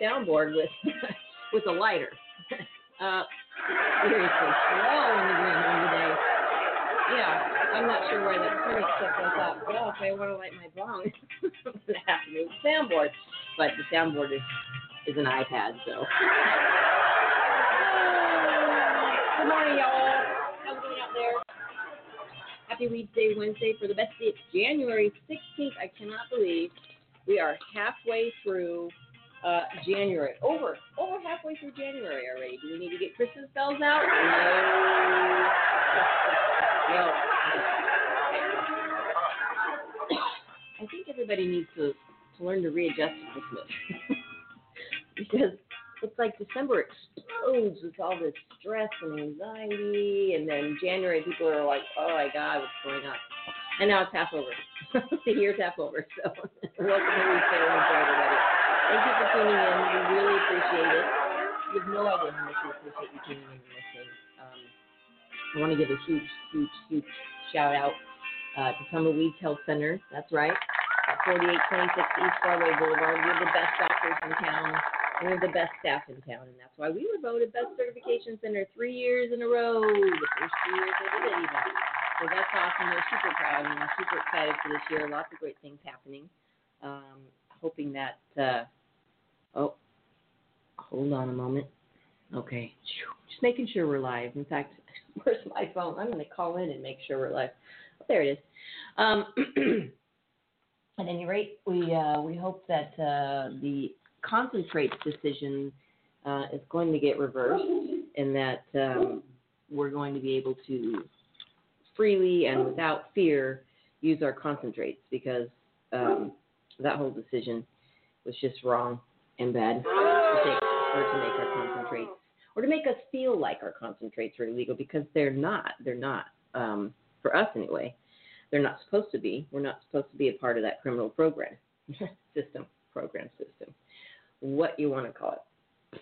Soundboard with with a lighter. Uh, seriously, we're in the green room today. Yeah, I'm not sure why that clinic stuff goes up. Well, if I want to light my bong, I'm gonna have to move the soundboard. But the soundboard is is an iPad, so. Good morning, y'all. How's it going out there? Happy Weedsday Wednesday for the best day. It's January 16th. I cannot believe we are halfway through uh, January. Over over halfway through January already. Do we need to get Christmas bells out? No. no. I think everybody needs to, to learn to readjust to Christmas. because it's like December explodes with all this stress and anxiety, and then January people are like, "Oh my God, what's going on?" And now it's half over. the year's half over. So welcome to Weedsday Wednesday, everybody. Thank you for tuning in. We really appreciate it. You have no idea how much we appreciate you tuning in and listening. Um, I want to give a huge, huge, huge shout out uh, to Tumbleweeds Health Center. That's right. At 4826 East Broadway Boulevard. We have the best doctors in town. And we have the best staff in town. And that's why we were voted Best Certification Center three years in a row. The first two years they did it even. So that's awesome. We're super proud and we're super excited for this year. Lots of great things happening. Um, hoping that, uh, oh, hold on a moment. Okay. Just making sure we're live. In fact, where's my phone? I'm going to call in and make sure we're live. Oh, there it is. Um, at any rate, we uh, we hope that uh, the concentrates decision uh, is going to get reversed, and that um, we're going to be able to freely and without fear use our concentrates because um, that whole decision was just wrong and bad to take or to make our concentrates or to make us feel like our concentrates are illegal because they're not. They're not. Um, for us anyway, they're not supposed to be. We're not supposed to be a part of that criminal program system, program system, what you want to call it.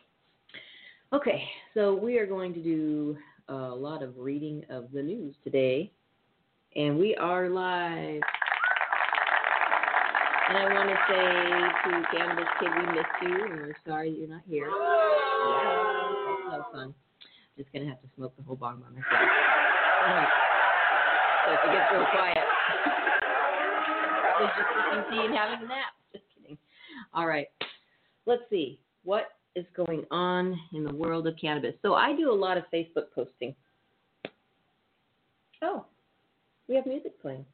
Okay, so we are going to do a lot of reading of the news today, and we are live. And I want to say to Cannabis Kid, we miss you, and we're sorry that you're not here. Yeah, that's no fun. Just gonna have to smoke the whole bong by myself. All right. So if it gets real quiet, probably just sipping tea and having a nap. Just kidding. All right. Let's see what is going on in the world of cannabis. So I do a lot of Facebook posting. Oh, we have music playing.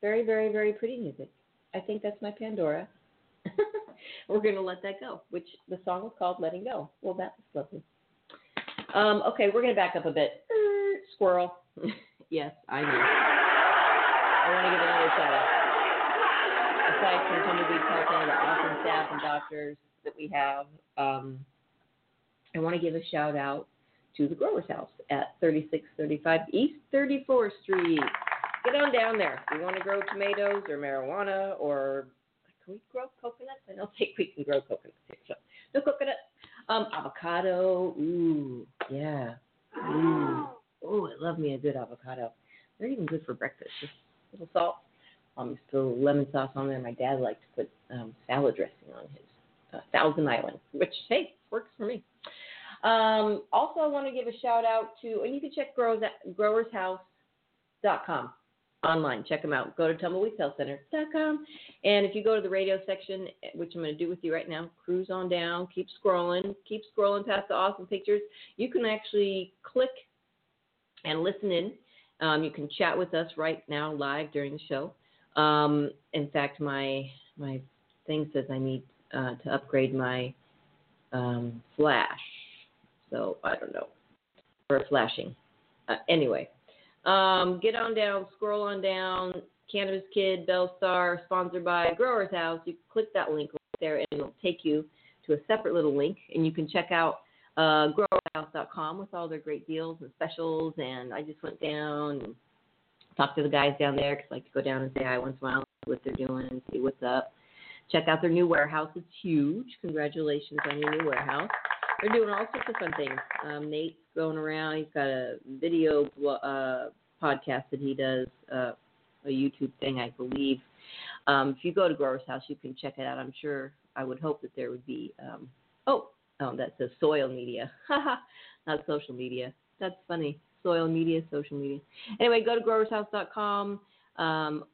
Very, very, very pretty music. I think that's my Pandora. We're going to let that go, which the song was called Letting Go. Well, that was lovely. Um, okay, we're going to back up a bit. Er, Squirrel. yes, I know. I want to give another shout out. Aside from the awesome staff and doctors that we have, um, I want to give a shout out to the Growers House at 3635 East 34th Street. Get on down there. If you want to grow tomatoes or marijuana or can we grow coconuts? I don't think we can grow coconuts here. So no coconut. Um, avocado. Ooh, yeah. Ooh, ooh, I love me a good avocado. They're even good for breakfast. Just a little salt. Um, just a little lemon sauce on there. My dad liked to put um, salad dressing on his uh, Thousand Island, which hey works for me. Um, also, I want to give a shout out to, and you can check growers growershouse.com online. Check them out. Go to tumbleweedhealthcenter.com. And if you go to the radio section, which I'm going to do with you right now, cruise on down, keep scrolling, keep scrolling past the awesome pictures. You can actually click and listen in. Um, you can chat with us right now live during the show. Um, in fact, my my thing says I need uh, to upgrade my um, flash. So I don't know. Or flashing. Uh, anyway, um, get on down, scroll on down. Cannabis Kid, Bellstar, sponsored by Growers House. You click that link right there, and it'll take you to a separate little link, and you can check out uh, growerhouse.com with all their great deals and specials. And I just went down and talked to the guys down there because I like to go down and say hi once in a while, see what they're doing, and see what's up. Check out their new warehouse. It's huge. Congratulations on your new warehouse. They're doing all sorts of fun things. Um, Nate's going around. He's got a video uh, podcast that he does, uh, a YouTube thing, I believe. Um, if you go to Growers House, you can check it out. I'm sure. I would hope that there would be. Um, oh, oh, that says soil media, not social media. That's funny. Soil media, social media. Anyway, go to growershouse.com. Um,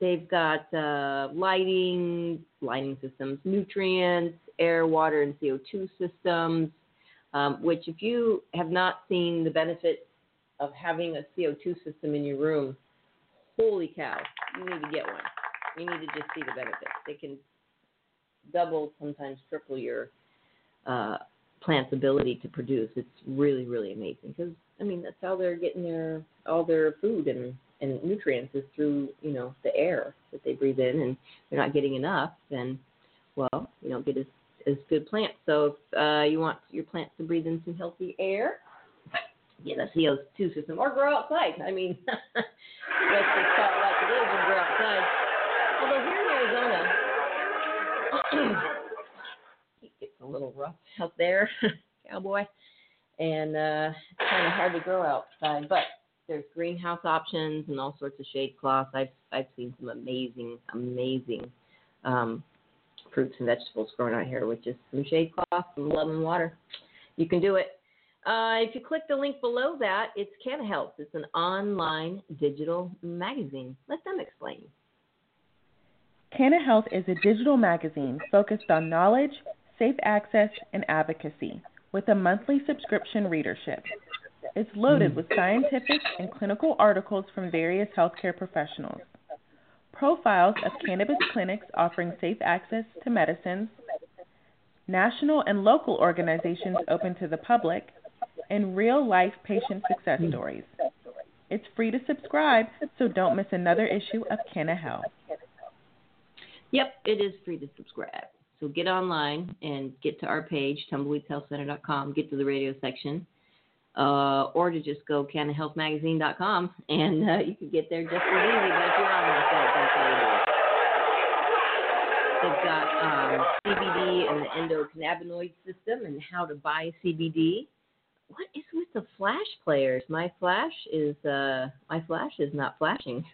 they've got uh, lighting, lighting systems, nutrients, air, water, and CO2 systems. Um, which, if you have not seen the benefits of having a CO2 system in your room, holy cow, you need to get one. You need to just see the benefits. They can double, sometimes triple your uh, plant's ability to produce. It's really, really amazing because I mean that's how they're getting their all their food and and nutrients is through you know the air that they breathe in, and they're not getting enough, then well you don't get as as good plants. So if uh, you want your plants to breathe in some healthy air, get a CO2 system or grow outside. I mean, let's just call it like it is and grow outside. Although here in Arizona, it gets a little rough out there, cowboy, and uh, it's kind of hard to grow outside. But there's greenhouse options and all sorts of shade cloths. I've I've seen some amazing, amazing um, fruits and vegetables growing out here with just some shade cloth, some love and water. You can do it. Uh, if you click the link below that, it's Canna Health. It's an online digital magazine. Let them explain. Canna Health is a digital magazine focused on knowledge, safe access, and advocacy with a monthly subscription readership. It's loaded with scientific and clinical articles from various healthcare professionals, profiles of cannabis clinics offering safe access to medicines, national and local organizations open to the public, and real life patient success stories. It's free to subscribe, so don't miss another issue of Canna Health. Yep, it is free to subscribe. So get online and get to our page, tumbleweedshealthcenter.com, get to the radio section, uh, or to just go cannahealthmagazine.com, and uh, you can get there just as easy. But if you're on my site, that's how you do it. They've got um, CBD and the endocannabinoid system and how to buy CBD. What is with the flash players? My flash is uh, my flash is not flashing.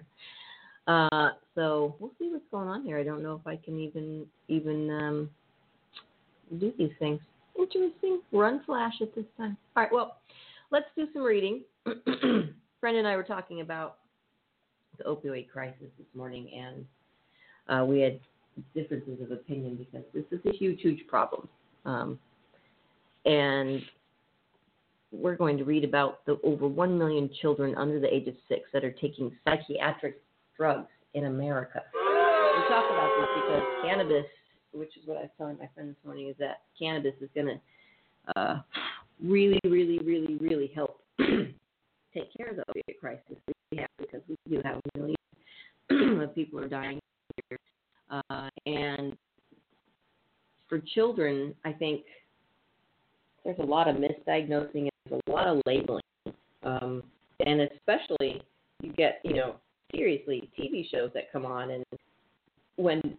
uh, so we'll see what's going on here. I don't know if I can even even um, do these things. Interesting. Run flash at this time. All right. Well, let's do some reading. Friend and I were talking about the opioid crisis this morning, and uh, we had differences of opinion because this is a huge, huge problem. Um, and we're going to read about the over 1 million children under the age of six that are taking psychiatric drugs in America. We talk about this because cannabis, which is what I was telling my friend this morning, is that cannabis is going to uh, really, really, really, really help take care of the opioid crisis we have because we do have a million of people are dying here. Uh, and for children, I think there's a lot of misdiagnosing and there's a lot of labeling. Um, and especially, you get, you know, seriously, TV shows that come on and when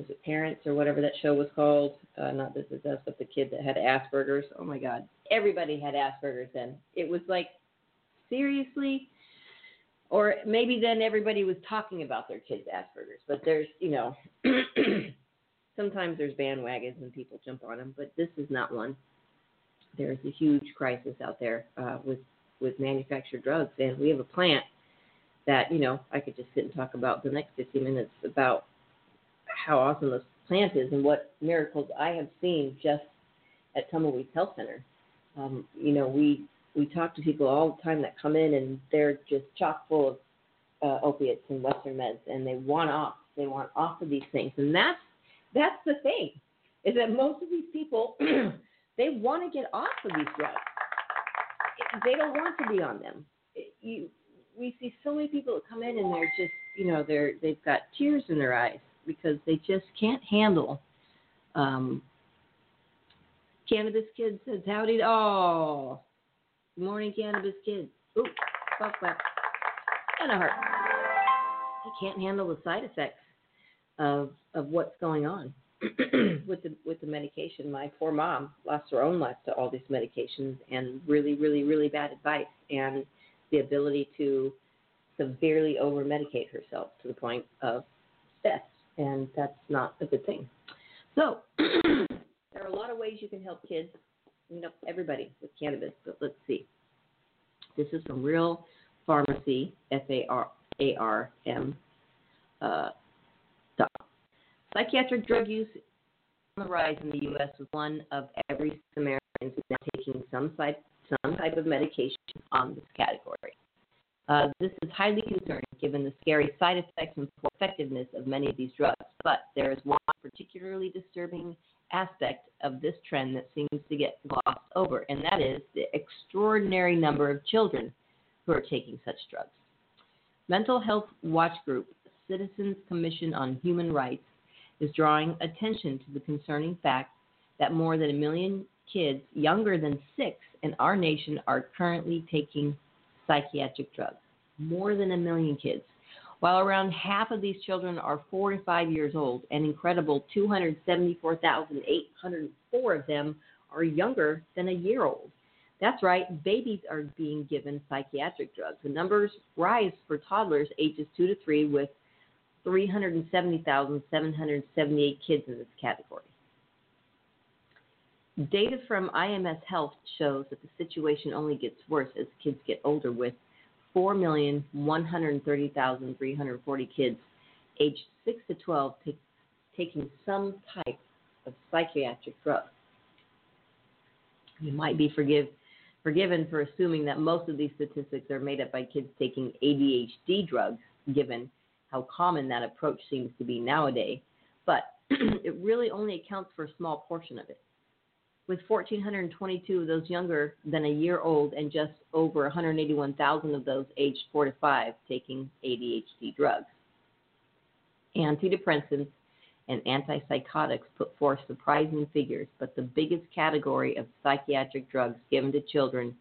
was it Parents or whatever that show was called? Uh, not This Is Us, but the kid that had Asperger's. Oh my God, everybody had Asperger's then. It was like seriously. Or maybe then everybody was talking about their kids' Asperger's, but there's, you know, sometimes there's bandwagons and people jump on them, but this is not one. There's a huge crisis out there uh, with with manufactured drugs, and we have a plant that you know I could just sit and talk about the next 50 minutes about how awesome this plant is and what miracles I have seen just at Tumbleweed Health Center. Um, you know, we we talk to people all the time that come in and they're just chock full of uh, opiates and Western meds, and they want off. They want off of these things, and that's that's the thing, is that most of these people they want to get off of these drugs. They don't want to be on them. You, we see so many people that come in and they're just, you know, they're they've got tears in their eyes because they just can't handle. Um, cannabis kid says howdy. Oh, good morning, cannabis kid. Ooh, fuck that. And a heart. They can't handle the side effects of of what's going on with the with the medication. My poor mom lost her own life to all these medications and really, really, really bad advice and the ability to severely over medicate herself to the point of death, and that's not a good thing. So there are a lot of ways you can help kids, you know, everybody with cannabis. But let's see. This is from Real Farmacy, F A R A R M. Uh, Psychiatric drug use on the rise in the U.S. with one of every American is now taking some type, some type of medication on this category. Uh, this is highly concerning given the scary side effects and effectiveness of many of these drugs. But there is one particularly disturbing aspect of this trend that seems to get glossed over, and that is the extraordinary number of children who are taking such drugs. Mental Health Watch Group, Citizens Commission on Human Rights, is drawing attention to the concerning fact that more than a million kids younger than six in our nation are currently taking psychiatric drugs. More than a million kids. While around half of these children are four to five years old, an incredible 274,804 of them are younger than a year old. That's right, babies are being given psychiatric drugs. The numbers rise for toddlers ages two to three, with 370,778 kids in this category. Data from IMS Health shows that the situation only gets worse as kids get older, with 4,130,340 kids aged 6 to 12 t- taking some type of psychiatric drug. You might be forgive, forgiven for assuming that most of these statistics are made up by kids taking ADHD drugs, given how common that approach seems to be nowadays, but it really only accounts for a small portion of it. With 1,422 of those younger than a year old and just over 181,000 of those aged 4 to 5 taking ADHD drugs. Antidepressants and antipsychotics put forth surprising figures, but the biggest category of psychiatric drugs given to children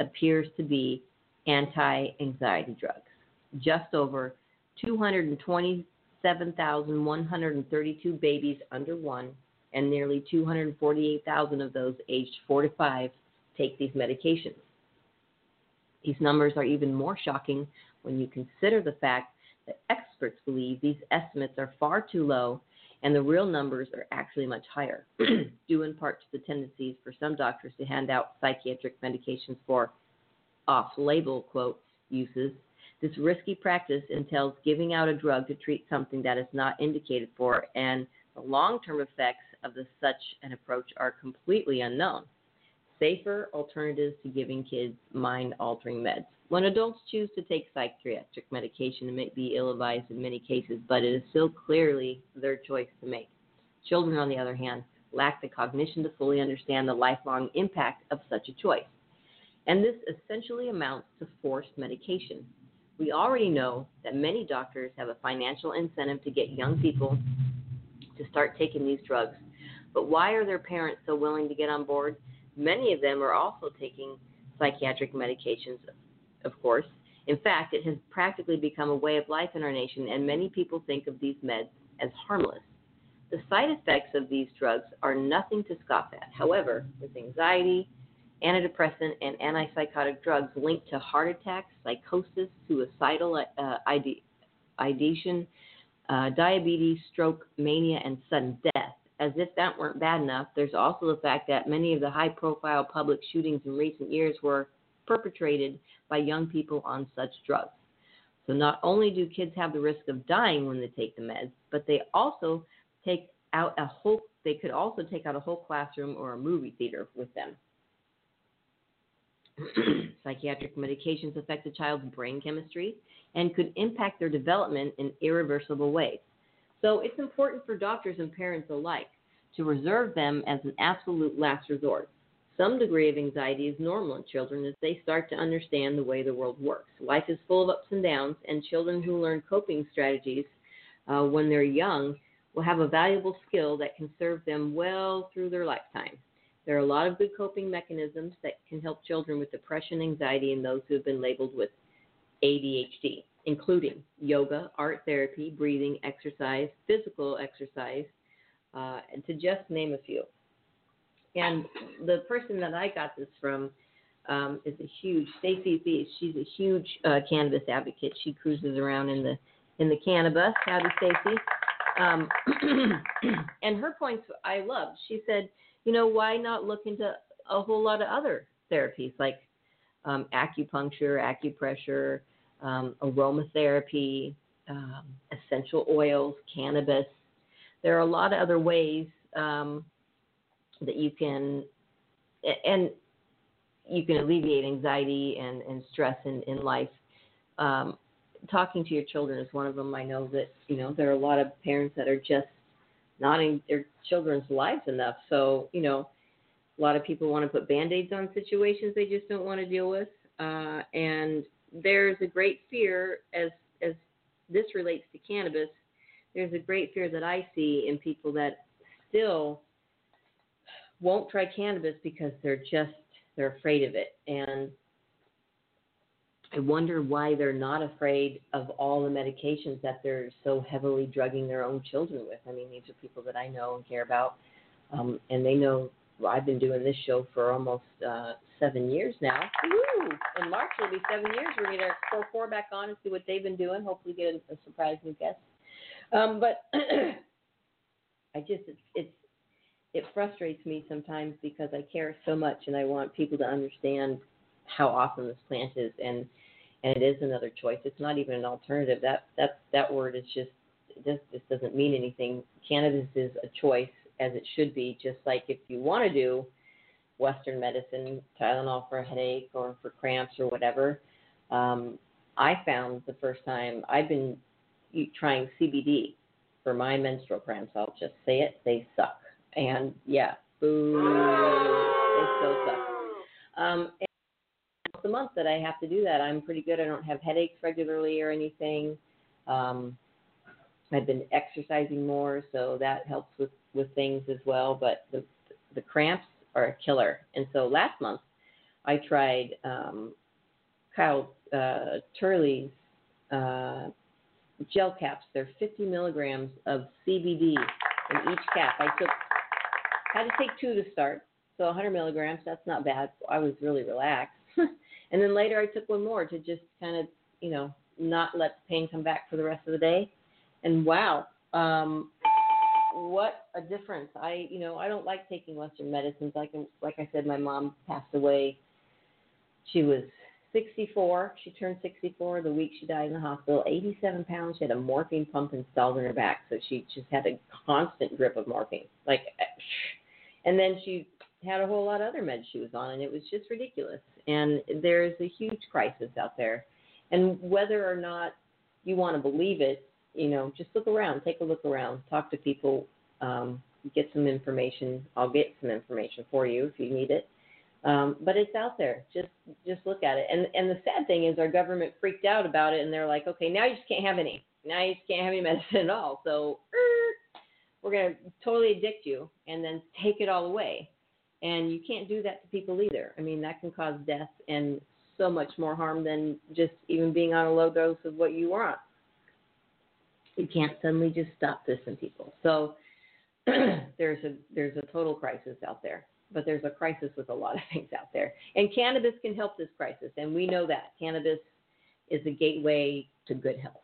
appears to be anti anxiety drugs. Just over 227,132 babies under one, and nearly 248,000 of those aged 4 to 5 take these medications. These numbers are even more shocking when you consider the fact that experts believe these estimates are far too low and the real numbers are actually much higher, due in part to the tendencies for some doctors to hand out psychiatric medications for off label, quote, uses this risky practice entails giving out a drug to treat something that is not indicated for, and the long term effects of the, such an approach are completely unknown. Safer alternatives to giving kids mind altering meds. When adults choose to take psychiatric medication, it may be ill advised in many cases, but it is still clearly their choice to make. Children, on the other hand, lack the cognition to fully understand the lifelong impact of such a choice. And this essentially amounts to forced medication. We already know that many doctors have a financial incentive to get young people to start taking these drugs. But why are their parents so willing to get on board? Many of them are also taking psychiatric medications, of course, In fact, it has practically become a way of life in our nation, and many people think of these meds as harmless. The side effects of these drugs are nothing to scoff at. However, with anxiety, antidepressant, and antipsychotic drugs linked to heart attacks, psychosis, suicidal uh, ideation, uh, diabetes, stroke, mania, and sudden death. As if that weren't bad enough, there's also the fact that many of the high profile public shootings in recent years were perpetrated by young people on such drugs. So not only do kids have the risk of dying when they take the meds, but they also take out a whole they could also take out a whole classroom or a movie theater with them. Psychiatric medications affect a child's brain chemistry and could impact their development in irreversible ways. So it's important for doctors and parents alike to reserve them as an absolute last resort. Some degree of anxiety is normal in children as they start to understand the way the world works. Life is full of ups and downs, and children who learn coping strategies uh, when they're young will have a valuable skill that can serve them well through their lifetime. There are a lot of good coping mechanisms that can help children with depression, anxiety, and those who have been labeled with ADHD, including yoga, art therapy, breathing, exercise, physical exercise, uh, and to just name a few. And the person that I got this from um, is a huge Stacy She's a huge uh, cannabis advocate. She cruises around in the in the cannabis. Howdy, Stacy. Um, and her points I loved. She said, you know, why not look into a whole lot of other therapies like um, acupuncture, acupressure, um, aromatherapy, um, essential oils, cannabis. There are a lot of other ways um, that you can, and you can alleviate anxiety and, and stress in, in life. Um, talking to your children is one of them. I know that, you know, there are a lot of parents that are just not in their children's lives enough. So, you know, a lot of people want to put band aids on situations they just don't want to deal with. Uh, and there's a great fear as as this relates to cannabis, there's a great fear that I see in people that still won't try cannabis because they're just they're afraid of it. And I wonder why they're not afraid of all the medications that they're so heavily drugging their own children with. I mean, these are people that I know and care about, um, and they know well, I've been doing this show for almost uh, seven years now. Woo! In March it'll be seven years. We're gonna pour four back on and see what they've been doing. Hopefully, get a, a surprise new guest. Um, but I just it's, it's it frustrates me sometimes because I care so much and I want people to understand how awesome this plant is and and it is another choice. It's not even an alternative. That that that word is just this just doesn't mean anything. Cannabis is a choice as it should be. Just like if you want to do Western medicine, Tylenol for a headache or for cramps or whatever. Um, I found the first time I've been trying CBD for my menstrual cramps. I'll just say it, they suck. And yeah, boo, they still suck. Um, and the month that I have to do that, I'm pretty good. I don't have headaches regularly or anything. Um, I've been exercising more, so that helps with with things as well. But the the cramps are a killer. And so last month, I tried um, Kyle uh, Turley's uh, gel caps. They're 50 milligrams of CBD in each cap. I took had to take two to start, so 100 milligrams. That's not bad. I was really relaxed. and then later I took one more to just kind of, you know, not let the pain come back for the rest of the day. And wow, um, what a difference. I, you know, I don't like taking Western medicines. Like, like I said, my mom passed away. She was 64. She turned 64 the week she died in the hospital. 87 pounds. She had a morphine pump installed in her back, so she just had a constant drip of morphine. Like, and then she had a whole lot of other meds she was on, and it was just ridiculous. And there's a huge crisis out there. And whether or not you want to believe it, you know, just look around, take a look around, talk to people, um, get some information. I'll get some information for you if you need it. Um, but it's out there. Just just look at it. And and the sad thing is our government freaked out about it and they're like, okay, now you just can't have any. Now you just can't have any medicine at all. So er, we're gonna totally addict you and then take it all away. And you can't do that to people either. I mean, that can cause death and so much more harm than just even being on a low dose of what you on. You can't suddenly just stop this in people. So there's a there's a total crisis out there, but there's a crisis with a lot of things out there. And cannabis can help this crisis, and we know that cannabis is a gateway to good health.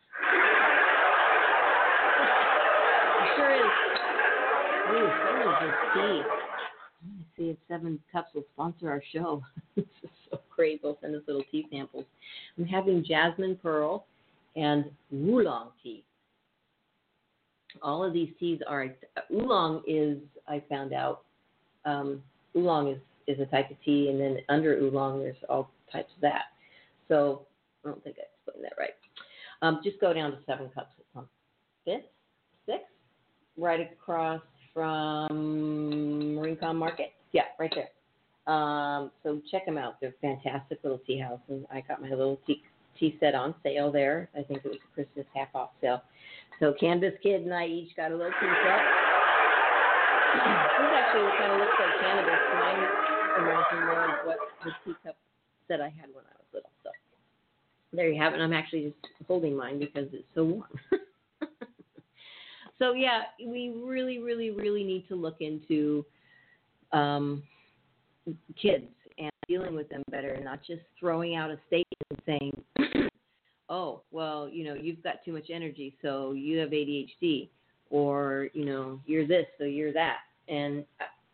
Sure is. Ooh, someone see if Seven Cups will sponsor our show. this is so great. They'll send us little tea samples. I'm having jasmine pearl and oolong tea. All of these teas are oolong is I found out um, oolong is is a type of tea, and then under oolong there's all types of that. So I don't think I explained that right. Um, just go down to Seven Cups. It's on fifth, sixth, right across from Rincon Market. Yeah, right there. Um, so check them out. They're fantastic little tea house, and I got my little tea tea set on sale there. I think it was a Christmas half off sale. So Cannabis Kid and I each got a little tea set. This actually kind of looks like cannabis. Mine reminds me more of what the teacup that I had when I was little. So there you have it. I'm actually just holding mine because it's so warm. so yeah, we really, really, really need to look into um, kids and dealing with them better, and not just throwing out a statement saying, "Oh, well, you know, you've got too much energy, so you have ADHD," or you know, "You're this, so you're that." And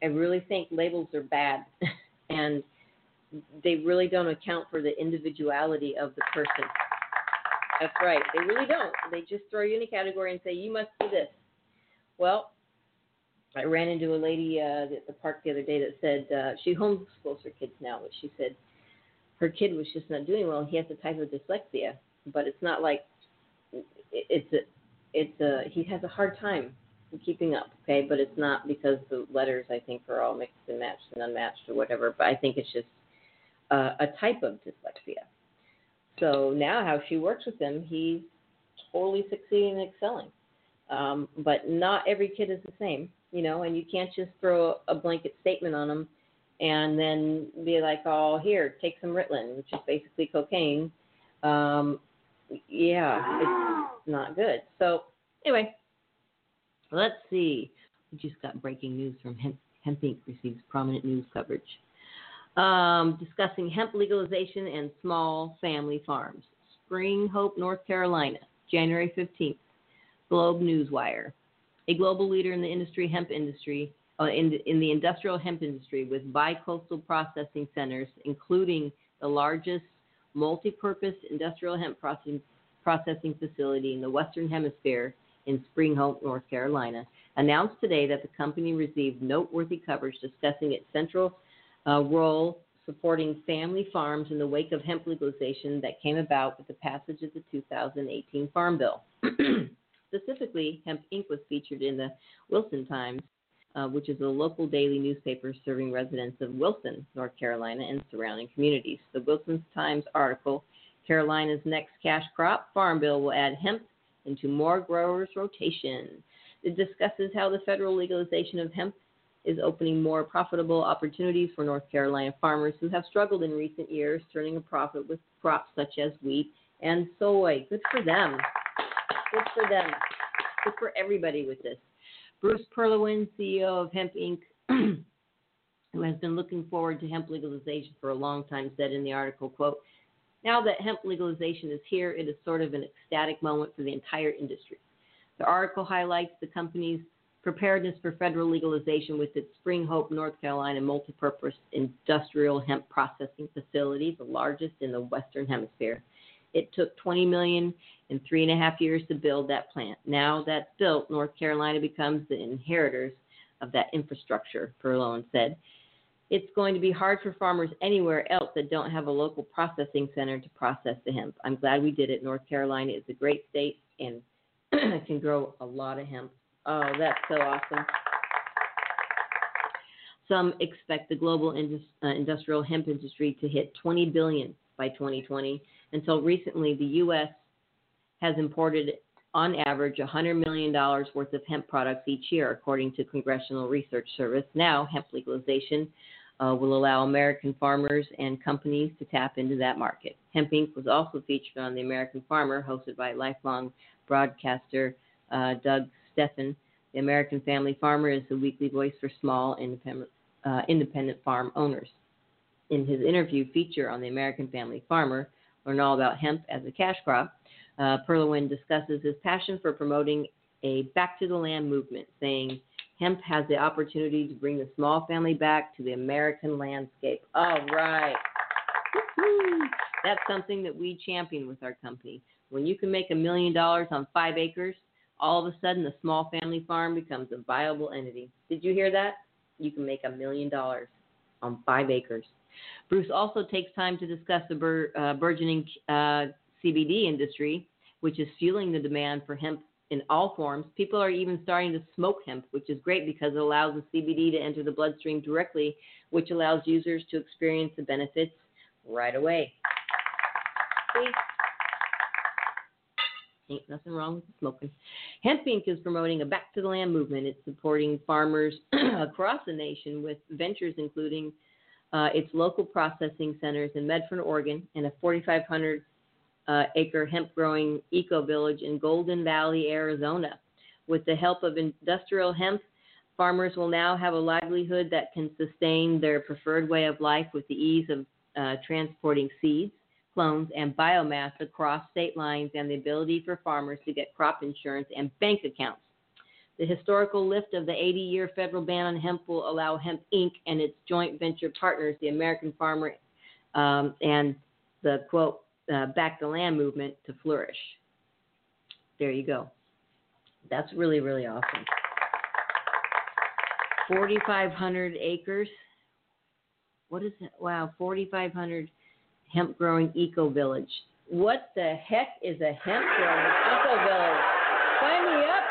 I really think labels are bad, and they really don't account for the individuality of the person. That's right. They really don't. They just throw you in a category and say you must do this. Well, I ran into a lady uh, at the park the other day that said uh, she homeschools her kids now, but she said her kid was just not doing well. He has a type of dyslexia, but it's not like it's a it's a he has a hard time keeping up. Okay, but it's not because the letters I think are all mixed and matched and unmatched or whatever. But I think it's just uh, a type of dyslexia. So now, how she works with him, he's totally succeeding and excelling. Um, but not every kid is the same, you know, and you can't just throw a blanket statement on them and then be like, oh, here, take some Ritalin, which is basically cocaine. Um, yeah, it's not good. So, anyway, let's see. We just got breaking news from Hemp, Hemp Inc. receives prominent news coverage. Um, discussing hemp legalization and small family farms. Spring Hope, North Carolina, January 15th. Globe Newswire. A global leader in the industry hemp industry, uh, in, in the industrial hemp industry with bi-coastal processing centers, including the largest multi-purpose industrial hemp processing, processing facility in the Western Hemisphere in Spring Hope, North Carolina, announced today that the company received noteworthy coverage discussing its central uh, role supporting family farms in the wake of hemp legalization that came about with the passage of the 2018 Farm Bill. Specifically, Hemp Inc. was featured in the Wilson Times, uh, which is a local daily newspaper serving residents of Wilson, North Carolina, and surrounding communities. The Wilson Times article, Carolina's Next Cash Crop Farm Bill will add hemp into more growers' rotation. It discusses how the federal legalization of hemp is opening more profitable opportunities for North Carolina farmers who have struggled in recent years, turning a profit with crops such as wheat and soy. Good for them. Good for them. Good for everybody with this. Bruce Perlowin, CEO of Hemp Inc., who has been looking forward to hemp legalization for a long time, said in the article, quote, now that hemp legalization is here, it is sort of an ecstatic moment for the entire industry. The article highlights the company's preparedness for federal legalization with its Spring Hope, North Carolina multipurpose industrial hemp processing facility, the largest in the Western Hemisphere. It took 20 million in three and a half years to build that plant. Now that's built, North Carolina becomes the inheritors of that infrastructure, Perlowin said. It's going to be hard for farmers anywhere else that don't have a local processing center to process the hemp. I'm glad we did it. North Carolina is a great state and can grow a lot of hemp. Oh, that's so awesome. Some expect the global uh, industrial hemp industry to hit 20 billion by 2020. Until recently, the U.S. has imported on average $100 million worth of hemp products each year, according to Congressional Research Service. Now, hemp legalization uh, will allow American farmers and companies to tap into that market. Hemp Inc. was also featured on The American Farmer, hosted by lifelong broadcaster uh, Doug Stephan. The American Family Farmer is the weekly voice for small independent, uh, independent farm owners. In his interview feature on The American Family Farmer, learn all about hemp as a cash crop. Uh, Perlowin discusses his passion for promoting a back to the land movement, saying, Hemp has the opportunity to bring the small family back to the American landscape. All right. That's something that we champion with our company. When you can make a million dollars on five acres, all of a sudden the small family farm becomes a viable entity. Did you hear that? You can make a million dollars on five acres. Bruce also takes time to discuss the bur- uh, burgeoning uh, CBD industry, which is fueling the demand for hemp in all forms. People are even starting to smoke hemp, which is great because it allows the CBD to enter the bloodstream directly, which allows users to experience the benefits right away. See? Ain't nothing wrong with smoking. Hemp Inc. is promoting a back to the land movement. It's supporting farmers across the nation with ventures including uh, its local processing centers in Medford, Oregon, and a 4,500 uh, acre hemp growing eco village in Golden Valley, Arizona. With the help of industrial hemp, farmers will now have a livelihood that can sustain their preferred way of life with the ease of uh, transporting seeds, clones, and biomass across state lines and the ability for farmers to get crop insurance and bank accounts. The historical lift of the 80 year federal ban on hemp will allow Hemp Inc. and its joint venture partners, the American Farmer um, and the quote, uh, back the land movement to flourish. There you go. That's really, really awesome. 4,500 acres. What is it? Wow, 4,500 hemp growing eco village. What the heck is a hemp growing eco village? Sign me up.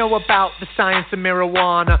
know about the science of marijuana?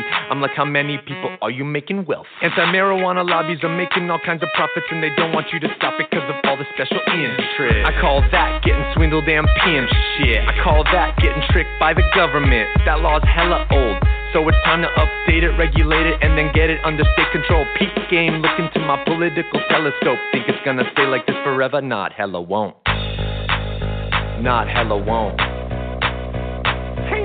I'm like, how many people are you making wealth? Anti-marijuana lobbies are making all kinds of profits and they don't want you to stop it because of all the special interest. I call that getting swindled and pimped shit. I call that getting tricked by the government. That law's hella old. So it's time to update it, regulate it, and then get it under state control. Peak game, look into my political telescope. Think it's gonna stay like this forever? Not hella won't. Not hella won't. Hey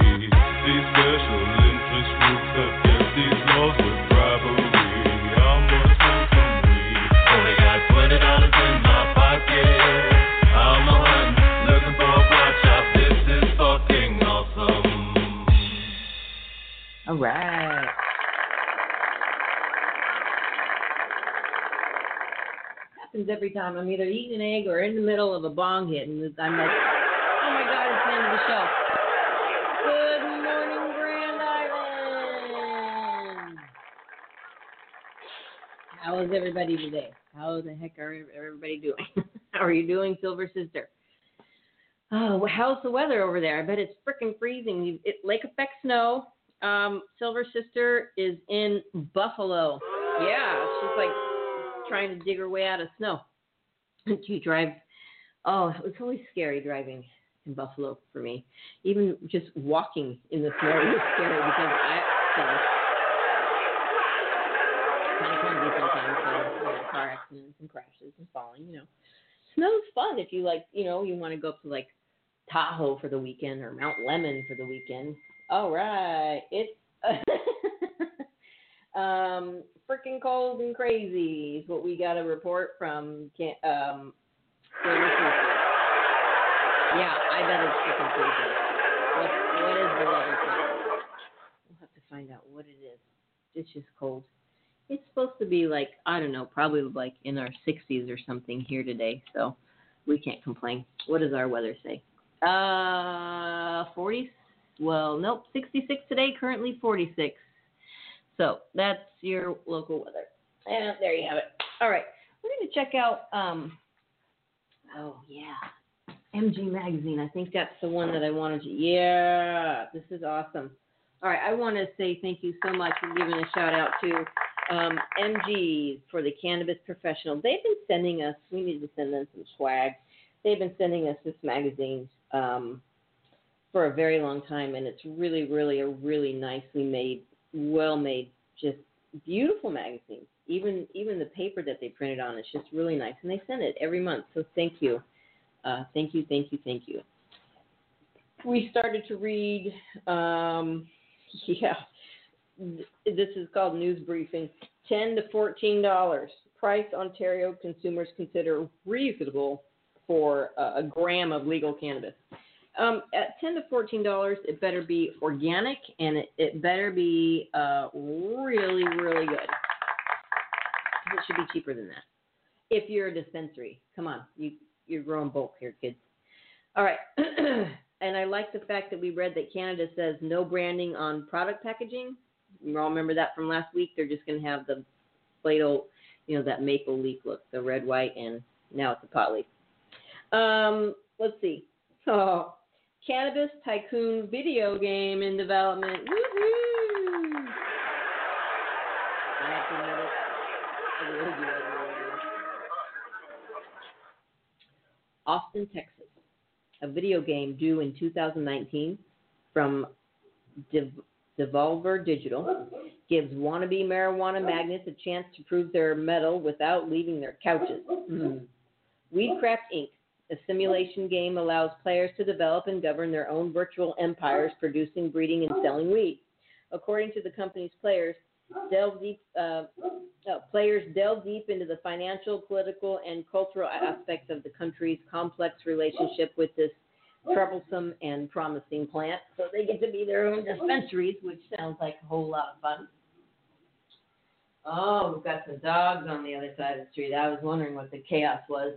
These special interest groups have kept these laws with bribery. I'm gonna smoke some weed. Only got twenty dollars in my pocket. I'm a hunting, looking for a pot shop. This is fucking awesome. All right. Happens every time. I'm either eating an egg or in the middle of a bong hit, and I'm like, oh my god, it's the end of the show. How is everybody today? How the heck are everybody doing? How are you doing, Silver Sister? Oh, how's the weather over there? I bet it's freaking freezing. It, lake effect snow. Um, Silver Sister is in Buffalo. Yeah, she's like trying to dig her way out of snow. she drives. Oh, it's always scary driving in Buffalo for me. Even just walking in the snow is scary because I. So, accidents and crashes and falling. You know, snow's fun if you like. You know, you want to go up to like Tahoe for the weekend or Mount Lemmon for the weekend. All right, it's um freaking cold and crazy is what we got a report from um Yeah, I bet it's freaking crazy. What what is the weather? We'll have to find out what it is. It's just cold. It's supposed to be like I don't know, probably like in our 60s or something here today, so we can't complain. What does our weather say? Uh, 40. Well, nope, 66 today. Currently 46. So that's your local weather. And there you have it. All right, we're gonna check out. Um, oh yeah, MG Magazine. I think that's the one that I wanted to. Yeah, this is awesome. All right, I want to say thank you so much for giving a shout out to um, MG for the Cannabis Professional. They've been sending us. We need to send them some swag. They've been sending us this magazine um, for a very long time, and it's really, really a really nicely made, well made, just beautiful magazine. Even even the paper that they printed on is just really nice, and they send it every month. So thank you, uh, thank you, thank you, thank you. We started to read. Um, yeah, this is called news briefing. Ten to fourteen dollars. Price Ontario consumers consider reasonable for a gram of legal cannabis. Um, at ten to fourteen dollars, it better be organic and it, it better be uh, really, really good. It should be cheaper than that. If you're a dispensary, come on, you you're growing bulk here, kids. All right, and I like the fact that we read that Canada says no branding on product packaging. You all remember that from last week? They're just going to have the Play-Doh, you know, that maple leaf look, the red, white, and now it's a pot leaf. Um, let's see. Oh, Cannabis Tycoon video game in development. Admit it. Austin, Texas. A video game due in 2019 from Devolver Digital gives wannabe marijuana magnets a chance to prove their mettle without leaving their couches. Mm. Weedcraft Inc., a simulation game, allows players to develop and govern their own virtual empires, producing, breeding, and selling weed. According to the company's players, delve deep, uh, oh, players delve deep into the financial, political, and cultural aspects of the country's complex relationship with this troublesome and promising plant. So they get to be their own dispensaries, which sounds like a whole lot of fun. Oh, we've got some dogs on the other side of the street. I was wondering what the chaos was.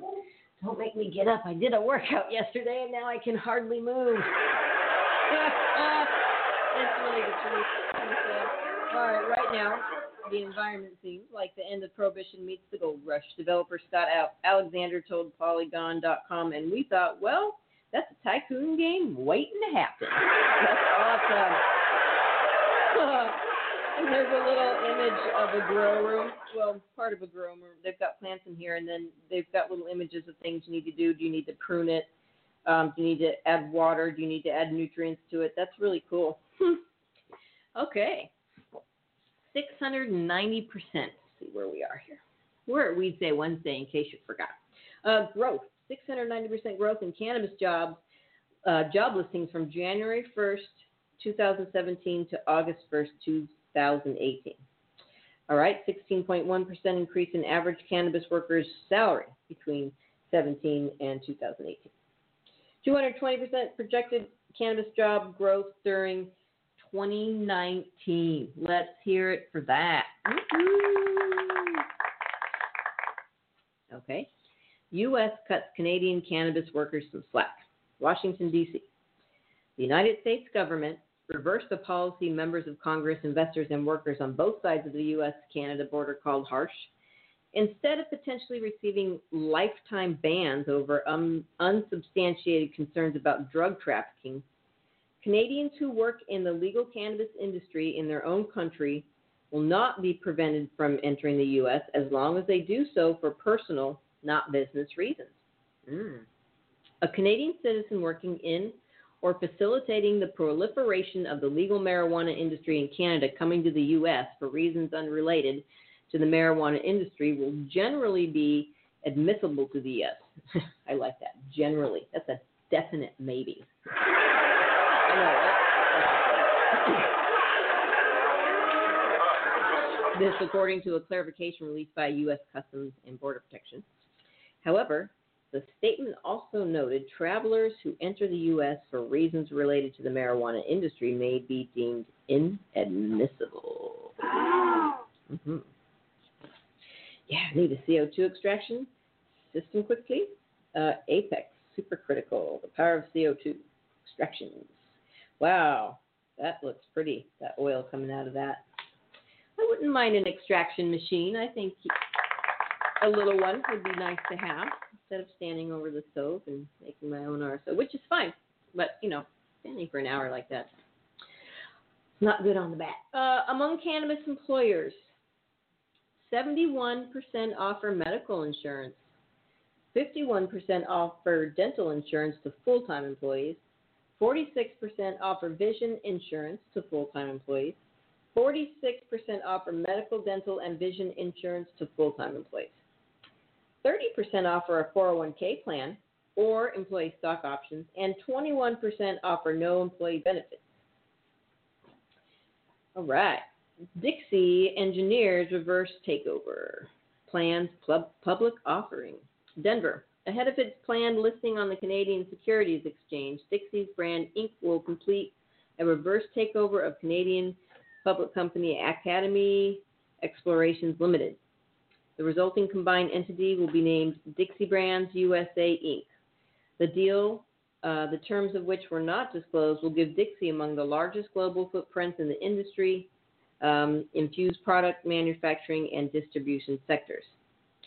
Don't make me get up. I did a workout yesterday and now I can hardly move. it's really the truth. All right, right now, the environment seems like the end of prohibition meets the gold rush. Developer Scott Al- Alexander told Polygon.com, and we thought, well, that's a tycoon game waiting to happen. That's awesome. and there's a little image of a grow room. Well, part of a grow room. They've got plants in here, and then they've got little images of things you need to do. Do you need to prune it? Um, do you need to add water? Do you need to add nutrients to it? That's really cool. okay. 690%. See where we are here. We're at Weedsday Wednesday, in case you forgot. Uh, growth 690% growth in cannabis jobs, uh, job listings from January 1st, 2017 to August 1st, 2018. All right, 16.1% increase in average cannabis workers' salary between 17 and 2018. 220% projected cannabis job growth during 2019. Let's hear it for that. Okay. U.S. cuts Canadian cannabis workers some slack. Washington, D.C. The United States government reversed the policy members of Congress, investors, and workers on both sides of the U.S. Canada border called harsh. Instead of potentially receiving lifetime bans over um, unsubstantiated concerns about drug trafficking, Canadians who work in the legal cannabis industry in their own country will not be prevented from entering the U.S. as long as they do so for personal, not business reasons. Mm. A Canadian citizen working in or facilitating the proliferation of the legal marijuana industry in Canada coming to the U.S. for reasons unrelated to the marijuana industry will generally be admissible to the U.S. I like that. Generally. That's a definite maybe. I know, this according to a clarification released by U.S. Customs and Border Protection. However, the statement also noted travelers who enter the U.S. for reasons related to the marijuana industry may be deemed inadmissible. Mm-hmm. Yeah, need a CO2 extraction system quickly. Uh, Apex, supercritical, the power of CO2 extractions. Wow, that looks pretty, that oil coming out of that. I wouldn't mind an extraction machine. I think a little one would be nice to have instead of standing over the stove and making my own RSO, which is fine. But, you know, standing for an hour like that, not good on the back. Uh, among cannabis employers, 71% offer medical insurance, 51% offer dental insurance to full time employees, 46% offer vision insurance to full time employees, 46% offer medical, dental, and vision insurance to full time employees. 30% offer a 401k plan or employee stock options, and 21% offer no employee benefits. All right. Dixie Engineers reverse takeover. Plans pub- public offering. Denver. Ahead of its planned listing on the Canadian Securities Exchange, Dixie Brands Inc. will complete a reverse takeover of Canadian public company Academy Explorations Limited. The resulting combined entity will be named Dixie Brands USA Inc. The deal, uh, the terms of which were not disclosed, will give Dixie among the largest global footprints in the industry, um, infused product manufacturing, and distribution sectors.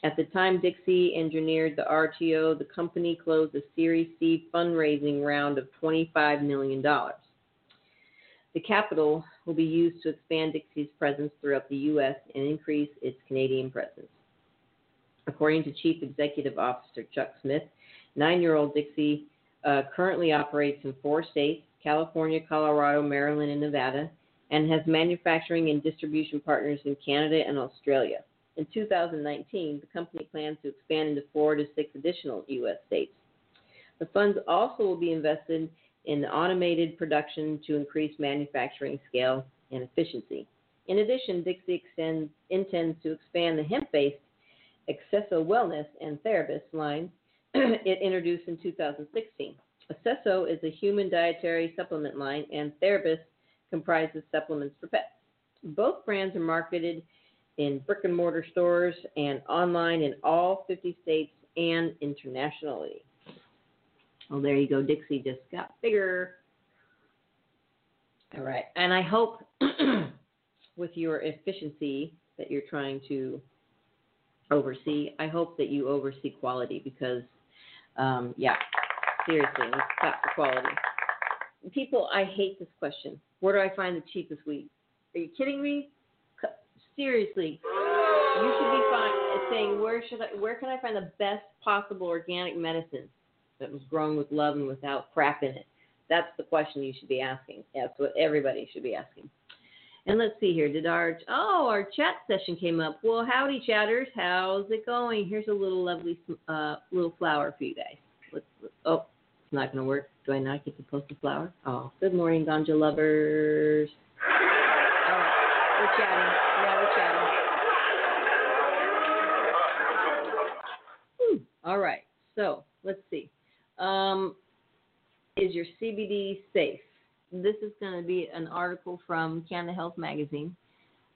At the time Dixie engineered the RTO, the company closed a Series C fundraising round of $25 million. The capital will be used to expand Dixie's presence throughout the U.S. and increase its Canadian presence. According to Chief Executive Officer Chuck Smith, nine year old Dixie uh, currently operates in four states California, Colorado, Maryland, and Nevada, and has manufacturing and distribution partners in Canada and Australia. In 2019, the company plans to expand into four to six additional U.S. states. The funds also will be invested in automated production to increase manufacturing scale and efficiency. In addition, Dixie extends, intends to expand the hemp-based Aceso Wellness and Therapets line it introduced in 2016. Aceso is a human dietary supplement line, and Therapets comprises supplements for pets. Both brands are marketed in brick and mortar stores and online in all 50 states and internationally. Well, there you go. Dixie just got bigger. All right. And I hope with your efficiency that you're trying to oversee, I hope that you oversee quality because, um, yeah, seriously, the quality. People, I hate this question. Where do I find the cheapest weed? Are you kidding me? Seriously, you should be fine saying where should I, where can I find the best possible organic medicine that was grown with love and without crap in it? That's the question you should be asking. That's what everybody should be asking. And let's see here. Did our oh our chat session came up? Well, howdy chatters. How's it going? Here's a little lovely uh, little flower for you guys. Let's, let's, oh, it's not gonna work. Do I not get to post a flower? Oh, good morning, ganja lovers. All right, we're chatting. Yeah, we're chatting. Whew. All right. So let's see. Um, is your CBD safe? This is going to be an article from Canada Health Magazine.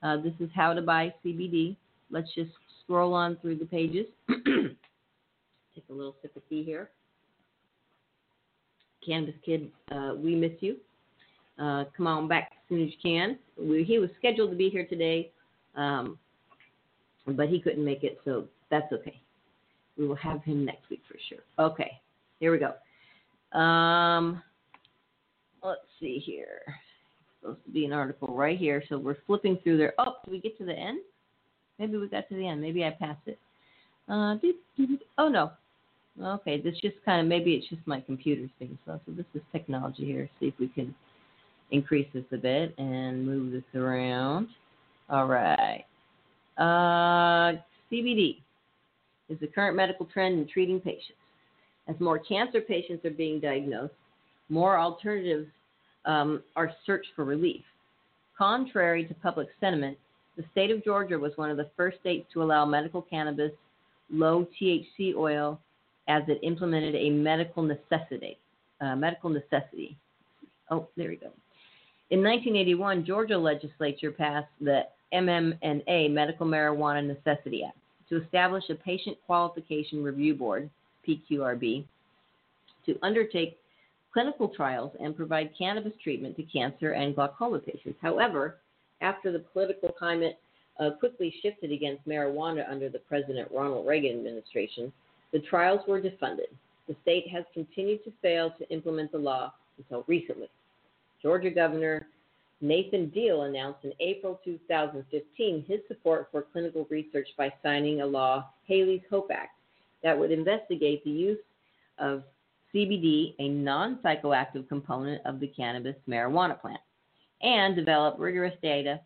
Uh, this is how to buy CBD. Let's just scroll on through the pages. Take a little sip of tea here. Cannabis Kid, uh, we miss you. Uh, come on back as soon as you can. We, he was scheduled to be here today, um, but he couldn't make it, so that's okay. We will have him next week for sure. Okay, here we go. Um, see here. supposed to be an article right here, so we're flipping through there. Oh, did we get to the end? Maybe we got to the end. Maybe I passed it. Uh, oh no. Okay, this just kind of maybe it's just my computer's slow. So this is technology here. See if we can increase this a bit and move this around. All right. Uh, CBD is the current medical trend in treating patients. As more cancer patients are being diagnosed, more alternatives um, are searched for relief. Contrary to public sentiment, the state of Georgia was one of the first states to allow medical cannabis low THC oil as it implemented a medical necessity. Uh, medical necessity. Oh, there we go. In 1981, Georgia legislature passed the MMNA Medical Marijuana Necessity Act to establish a patient qualification review board, PQRB, to undertake clinical trials and provide cannabis treatment to cancer and glaucoma patients. However, after the political climate uh, quickly shifted against marijuana under the President Ronald Reagan administration, the trials were defunded. The state has continued to fail to implement the law until recently. Georgia Governor Nathan Deal announced in April 2015 his support for clinical research by signing a law, Haleigh's Hope Act, that would investigate the use of CBD, a non psychoactive component of the cannabis marijuana plant, and develop rigorous data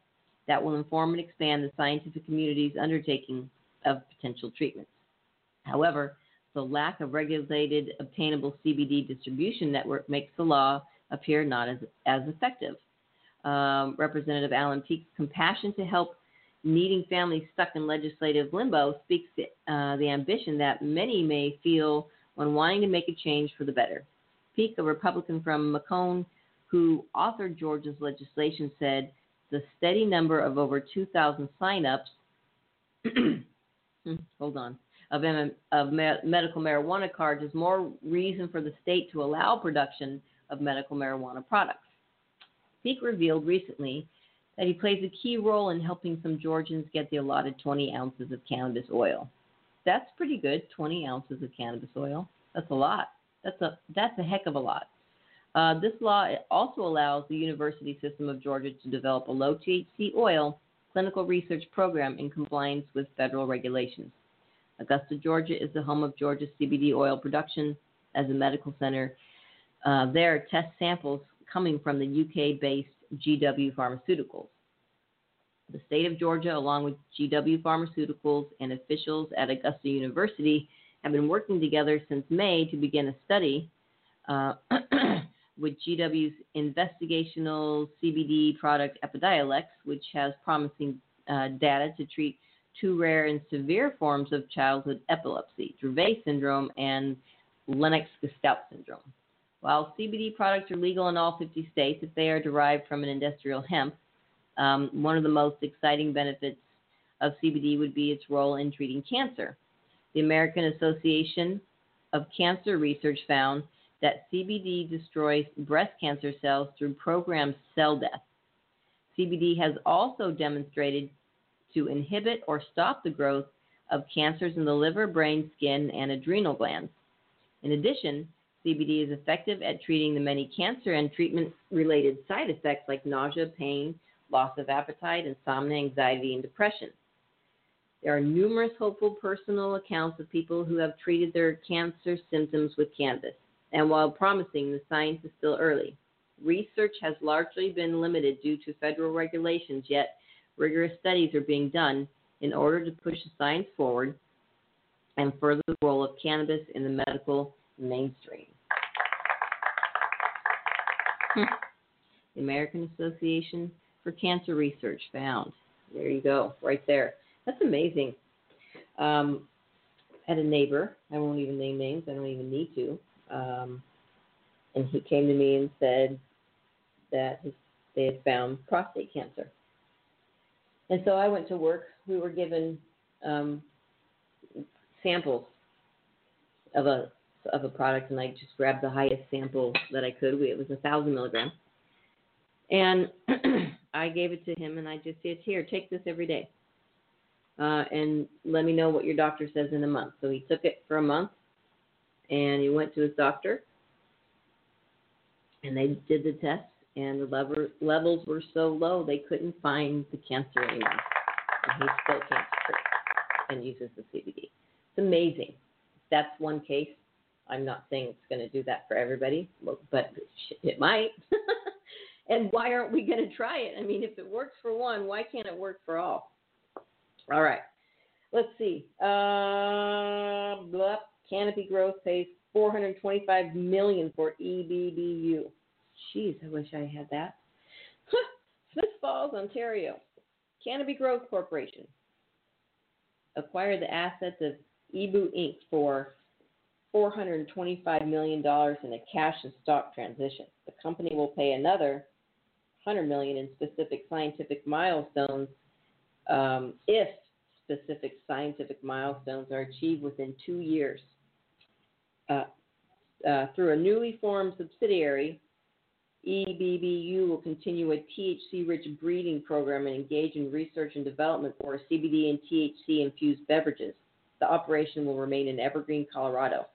that will inform and expand the scientific community's undertaking of potential treatments. However, the lack of regulated obtainable CBD distribution network makes the law appear not as, as effective. Um, Representative Allen Peake's compassion to help needing families stuck in legislative limbo speaks to uh, the ambition that many may feel when wanting to make a change for the better. Peake, a Republican from Macon who authored Georgia's legislation, said the steady number of over 2,000 signups, hold on, of, M- of ma- medical marijuana cards is more reason for the state to allow production of medical marijuana products. Peake revealed recently that he plays a key role in helping some Georgians get the allotted 20 ounces of cannabis oil. That's pretty good, 20 ounces of cannabis oil. That's a lot. That's a that's a heck of a lot. Uh, this law also allows the University System of Georgia to develop a low THC oil clinical research program in compliance with federal regulations. Augusta, Georgia is the home of Georgia CBD oil production as a medical center. Uh, there, test samples coming from the UK based GW Pharmaceuticals. The state of Georgia, along with GW Pharmaceuticals and officials at Augusta University, have been working together since May to begin a study uh, with GW's investigational CBD product Epidiolex, which has promising uh, data to treat two rare and severe forms of childhood epilepsy, Dravet syndrome and Lennox-Gastaut syndrome. While CBD products are legal in all 50 states if they are derived from an industrial hemp, um, one of the most exciting benefits of CBD would be its role in treating cancer. The American Association of Cancer Research found that CBD destroys breast cancer cells through programmed cell death. CBD has also demonstrated to inhibit or stop the growth of cancers in the liver, brain, skin, and adrenal glands. In addition, CBD is effective at treating the many cancer and treatment related side effects like nausea, pain, loss of appetite, insomnia, anxiety, and depression. There are numerous hopeful personal accounts of people who have treated their cancer symptoms with cannabis. And while promising, the science is still early. Research has largely been limited due to federal regulations, yet rigorous studies are being done in order to push the science forward and further the role of cannabis in the medical mainstream. Hmm. the American Association for Cancer Research found. There you go, right there. That's amazing. Um, I had a neighbor, I won't even name names, I don't even need to. Um, and he came to me and said that his, they had found prostate cancer. And so I went to work. We were given um, samples of a of a product, and I just grabbed the highest sample that I could. It was a thousand milligrams, and I gave it to him, and I just said, "Here, take this every day, uh, and let me know what your doctor says in a month." So he took it for a month, and he went to his doctor, and they did the test, and the levels were so low they couldn't find the cancer anymore. And he's still cancer free and uses the CBD. It's amazing. That's one case. I'm not saying it's going to do that for everybody, but it might. and why aren't we going to try it? I mean, if it works for one, why can't it work for all? All right. Let's see. Uh, blah. Canopy Growth pays 425 million for EBBU. Jeez, I wish I had that. Smith Falls, Ontario. Canopy Growth Corporation acquired the assets of EBBU Inc. for $425 million in a cash and stock transition. The company will pay another 100 million in specific scientific milestones um, if specific scientific milestones are achieved within two years. Uh, uh, through a newly formed subsidiary, EBBU will continue a THC-rich breeding program and engage in research and development for CBD and THC-infused beverages. The operation will remain in Evergreen, Colorado.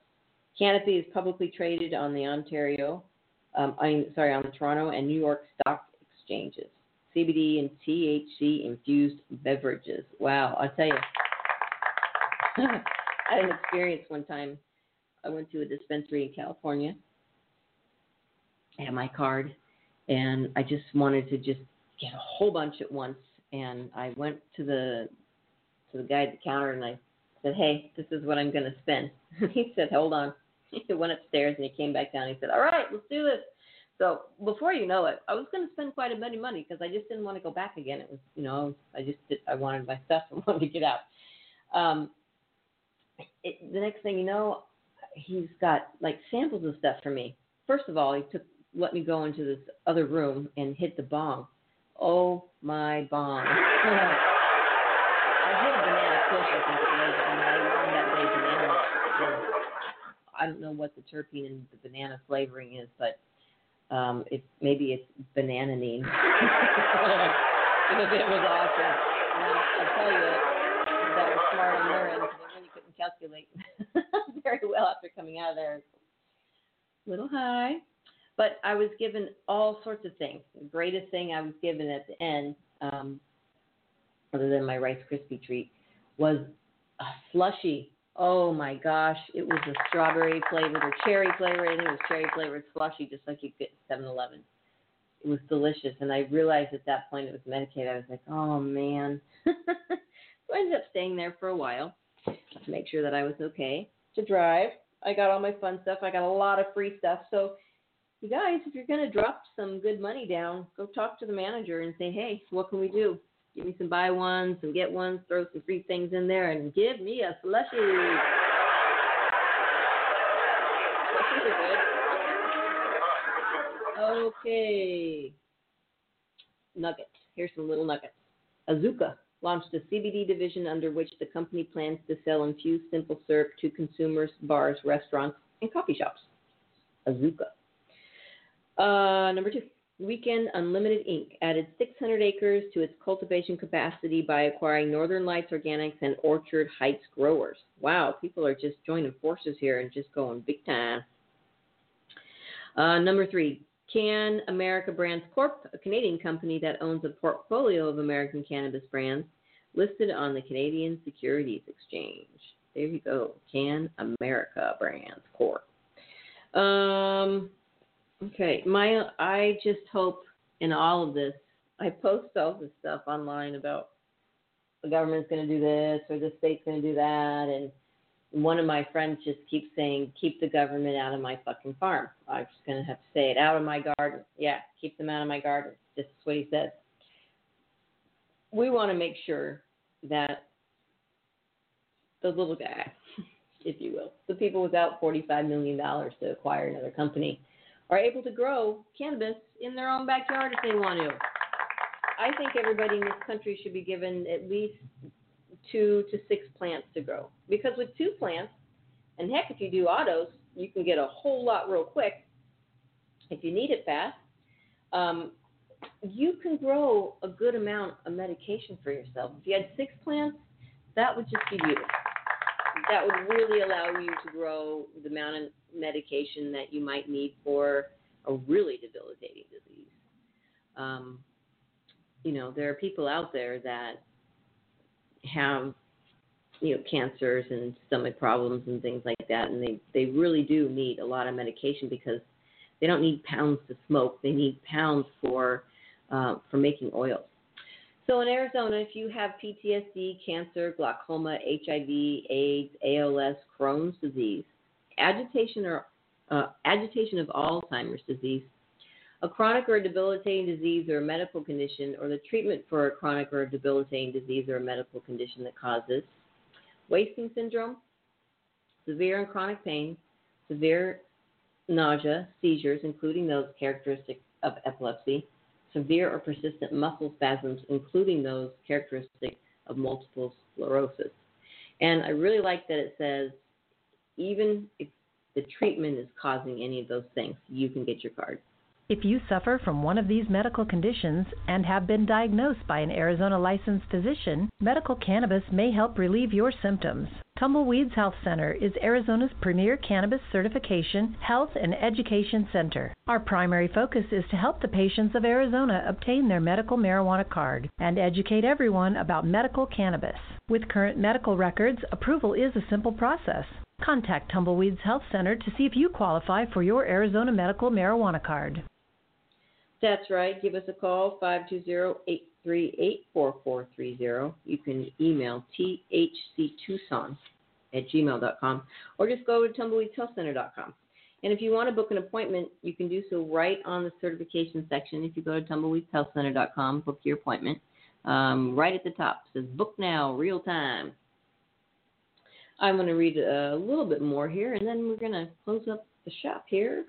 Canopy is publicly traded on the Ontario, um, I'm sorry, on the Toronto and New York stock exchanges. CBD and THC infused beverages. Wow, I'll tell you. I had an experience one time. I went to a dispensary in California I had my card, and I just wanted to just get a whole bunch at once. And I went to the to the guy at the counter, and I said, "Hey, this is what I'm going to spend." he said, "Hold on." He went upstairs and he came back down. And he said, "All right, let's do this." So before you know it, I was going to spend quite a bit of money because I just didn't want to go back again. It was, you know, I just did, I wanted my stuff and wanted to get out. Um, it, the next thing you know, he's got like samples of stuff for me. First of all, he took let me go into this other room and hit the bong. Oh my bong. I hit a banana Kush, I think it was, I I don't know what the terpene and the banana flavoring is, but um, it maybe it's bananine. it was awesome. Now I'll tell you, that was smart on their end. They really couldn't calculate very well after coming out of there. Little high. But I was given all sorts of things. The greatest thing I was given at the end, um, other than my Rice Krispie treat, was a slushy. Oh my gosh, it was a strawberry flavored or cherry flavored. I think it was cherry flavored slushy, just like you get 7-Eleven. It was delicious, and I realized at that point it was medicated. I was like, oh man. so I ended up staying there for a while to make sure that I was okay to drive. I got all my fun stuff. I got a lot of free stuff. So you guys, if you're going to drop some good money down, go talk to the manager and say, hey, what can we do? Give me some buy ones, some get ones, throw some free things in there, and give me a good. Okay. Nuggets. Here's some little nuggets. Azuca launched a CBD division under which the company plans to sell infused simple syrup to consumers, bars, restaurants, and coffee shops. Azuca. Uh, number two, Weekend Unlimited Inc. added 600 acres to its cultivation capacity by acquiring Northern Lights Organics and Orchard Heights Growers. Wow, people are just joining forces here and just going big time. Uh, number three, CanAmerica Brands Corp., a Canadian company that owns a portfolio of American cannabis brands listed on the Canadian Securities Exchange. There you go, Can America Brands Corp. Um, okay, my I just hope in all of this, I post all this stuff online about the government's going to do this or the state's going to do that, and one of my friends just keeps saying, "Keep the government out of my fucking farm." I'm just going to have to say it, out of my garden. Yeah, keep them out of my garden. Is what he said. We want to make sure that the little guy, if you will, the people without $45 million to acquire another company, are able to grow cannabis in their own backyard if they want to. I think everybody in this country should be given at least two to six plants to grow. Because with two plants, and heck, if you do autos, you can get a whole lot real quick if you need it fast. Um, you can grow a good amount of medication for yourself. If you had six plants, that would just be beautiful. That would really allow you to grow the amount medication that you might need for a really debilitating disease. Um, you know, there are people out there that have, you know, cancers and stomach problems and things like that, and they they really do need a lot of medication because they don't need pounds to smoke; they need pounds for uh, for making oils. So in Arizona, if you have PTSD, cancer, glaucoma, HIV, AIDS, ALS, Crohn's disease, agitation or uh, agitation of Alzheimer's disease, a chronic or debilitating disease or a medical condition, or the treatment for a chronic or debilitating disease or a medical condition that causes wasting syndrome, severe and chronic pain, severe nausea, seizures, including those characteristic of epilepsy, severe or persistent muscle spasms, including those characteristic of multiple sclerosis. And I really like that it says even if the treatment is causing any of those things, you can get your card. If you suffer from one of these medical conditions and have been diagnosed by an Arizona licensed physician, medical cannabis may help relieve your symptoms. Tumbleweeds Health Center is Arizona's premier cannabis certification, health, and education center. Our primary focus is to help the patients of Arizona obtain their medical marijuana card and educate everyone about medical cannabis. With current medical records, approval is a simple process. Contact Tumbleweeds Health Center to see if you qualify for your Arizona medical marijuana card. That's right. Give us a call, 520-838-4430. You can email thctucson at gmail.com or just go to tumbleweedshealthcenter.com. And if you want to book an appointment, you can do so right on the certification section. If you go to tumbleweedshealthcenter.com, book your appointment. Um, right at the top says book now, real time. I'm going to read a little bit more here, and then we're going to close up the shop here.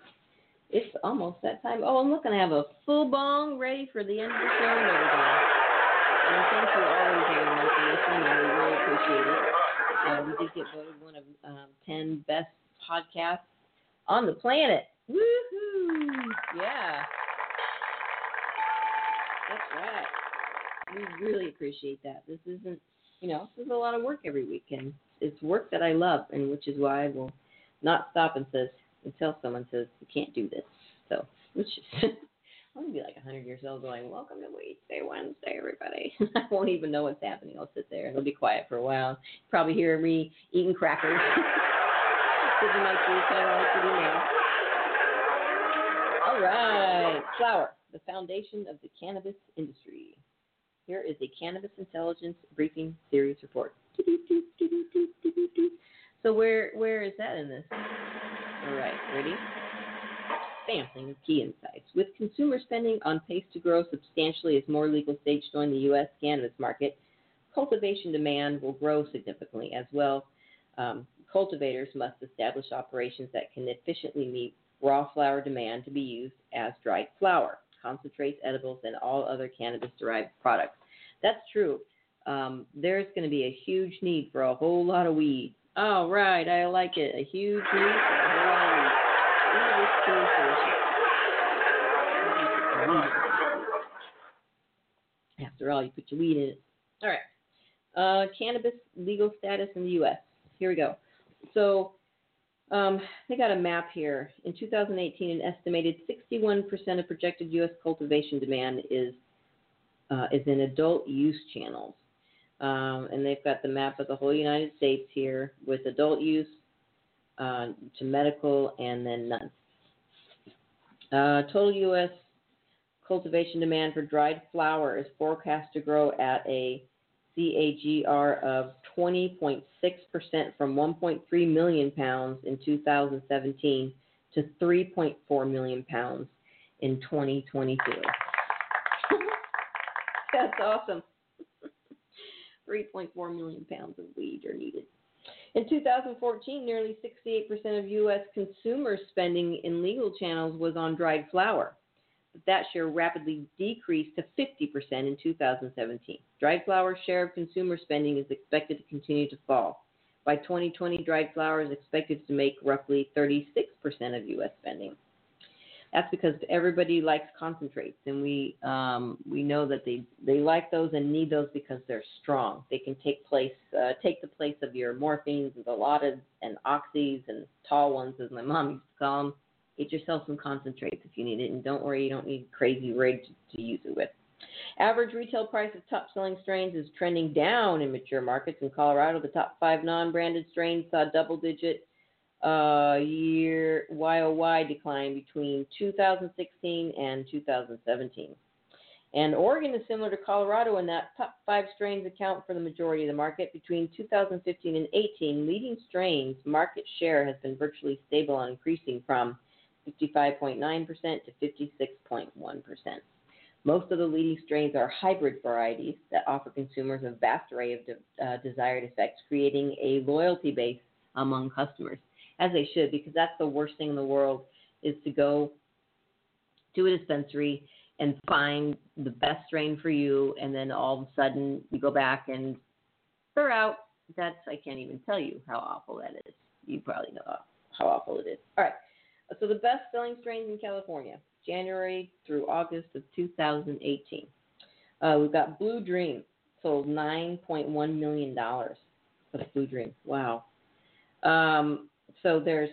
It's almost that time. Oh, I'm looking to have a full bong ready for the end of the show and. And thank you always very for listening. I really appreciate it. Uh, we did get voted one of um, 10 best podcasts on the planet. Woohoo! Yeah. That's right. We really appreciate that. This isn't, you know, this is a lot of work every week, it's work that I love, and which is why I will not stop and says until someone says you can't do this. So, which is, I'm gonna be like 100 years old, going, "Welcome to Weedsday, Wednesday, everybody." I won't even know what's happening. I'll sit there and it'll be quiet for a while. Probably hear me eating crackers. All right, flower, the foundation of the cannabis industry. Here is a cannabis intelligence briefing series report. So where where is that in this? All right, ready? sampling of key insights. With consumer spending on pace to grow substantially as more legal states join the U.S. cannabis market, cultivation demand will grow significantly as well. Um, cultivators must establish operations that can efficiently meet raw flower demand to be used as dried flower, concentrates, edibles, and all other cannabis derived products. That's true. Um, there's going to be a huge need for a whole lot of weed. Oh, right. I like it. A huge need for a whole lot of weed. After all, you put your weed in it. All right. Uh, cannabis legal status in the U.S. Here we go. So um, they got a map here. In 2018, an estimated 61% of projected U.S. cultivation demand is uh, is in adult use channels, um, and they've got the map of the whole United States here with adult use uh, to medical and then none. Uh, total U.S. cultivation demand for dried flower is forecast to grow at a CAGR of 20.6% from 1.3 million pounds in 2017 to 3.4 million pounds in 2022. That's awesome. 3.4 million pounds of weed are needed. In 2014, nearly 68% of U.S. consumer spending in legal channels was on dried flower but that share rapidly decreased to 50% in 2017. Dried flower share of consumer spending is expected to continue to fall. By 2020, dried flower is expected to make roughly 36% of U.S. spending. That's because everybody likes concentrates, and we um, we know that they, they like those and need those because they're strong. They can take place uh, take the place of your morphines and Dilaudid and oxys and tall ones, as my mom used to call them Get yourself some concentrates if you need it, and don't worry, you don't need crazy rig to, to use it with. Average retail price of top selling strains is trending down in mature markets. In Colorado, the top five non branded strains saw double digit uh, year YOY decline between 2016 and 2017. And Oregon is similar to Colorado in that top five strains account for the majority of the market. Between 2015 and 18, leading strains market share has been virtually stable and increasing from 55.9% to 56.1%. Most of the leading strains are hybrid varieties that offer consumers a vast array of de- uh, desired effects, creating a loyalty base among customers, as they should, because that's the worst thing in the world is to go to a dispensary and find the best strain for you, and then all of a sudden you go back and they're out. That's I can't even tell you how awful that is. You probably know how awful it is. All right. So the best selling strains in California, January through August of 2018. Uh, we've got Blue Dream, sold $9.1 million the Blue Dream. Wow. Um, so there's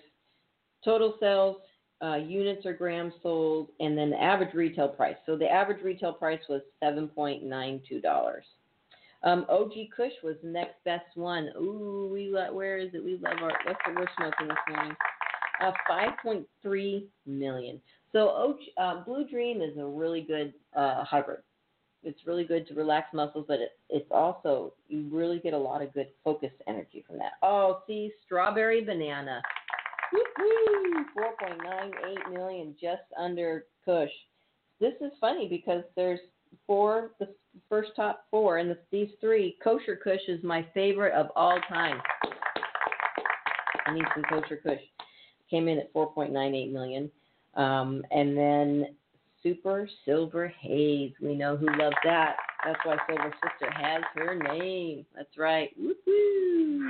total sales, uh, units or grams sold, and then the average retail price. So the average retail price was $7.92. Um, OG Kush was the next best one. Ooh, we love, where is it? We love our. What's the we're smoking this morning? Uh, 5.3 million. So OG, uh, Blue Dream is a really good uh, hybrid. It's really good to relax muscles, but it, it's also you really get a lot of good focus energy from that. Oh, see, strawberry banana. Woo-hoo! 4.98 million, just under Kush. This is funny because there's four, the first top four, and the, these three. Kosher Kush is my favorite of all time. I need some Kosher Kush came in at 4.98 million. Um, and then Super Silver Haze. We know who loves that. That's why Silver Sister has her name. That's right. Woohoo!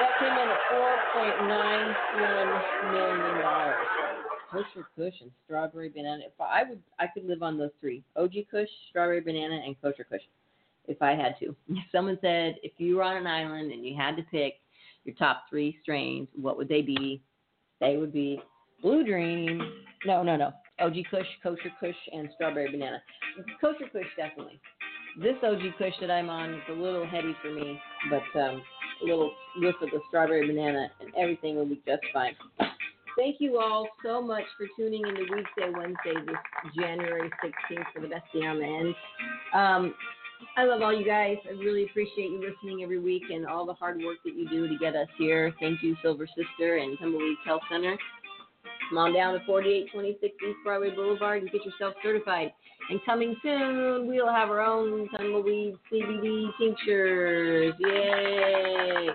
That came in at 4.91 million dollars. Kosher Kush and Strawberry Banana. If I would, I could live on those three: OG Kush, Strawberry Banana, and Kosher Kush. If I had to. If someone said if you were on an island and you had to pick your top three strains, what would they be? They would be Blue Dream. No, no, no. OG Kush, Kosher Kush, and Strawberry Banana. Kosher Kush, definitely. This OG Kush that I'm on is a little heady for me, but um, a little whiff of the Strawberry Banana, and everything will be just fine. Thank you all so much for tuning into Weedsday Wednesday this January 16th for the best day on the end. Um, I love all you guys. I really appreciate you listening every week and all the hard work that you do to get us here. Thank you, Silver Sister and Tumbleweed Health Center. Come on down to 4826 East Broadway Boulevard and get yourself certified. And coming soon, we'll have our own tumbleweed CBD tinctures. Yay!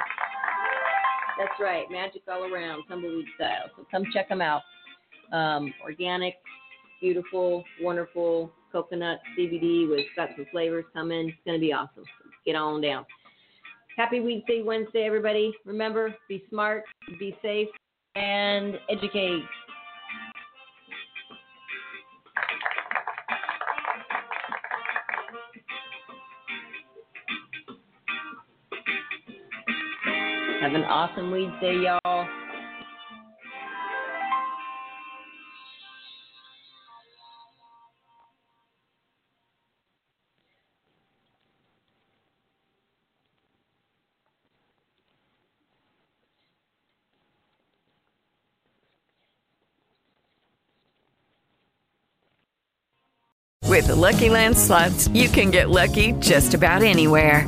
That's right, magic all around, tumbleweed style. So come check them out. Um, organic, beautiful, wonderful coconut CBD with got some flavors coming. It's going to be awesome. Get on down. Happy Weedsday Wednesday, everybody. Remember, be smart, be safe, and educate. An awesome Weedsday, y'all. With the LuckyLand slots, you can get lucky just about anywhere.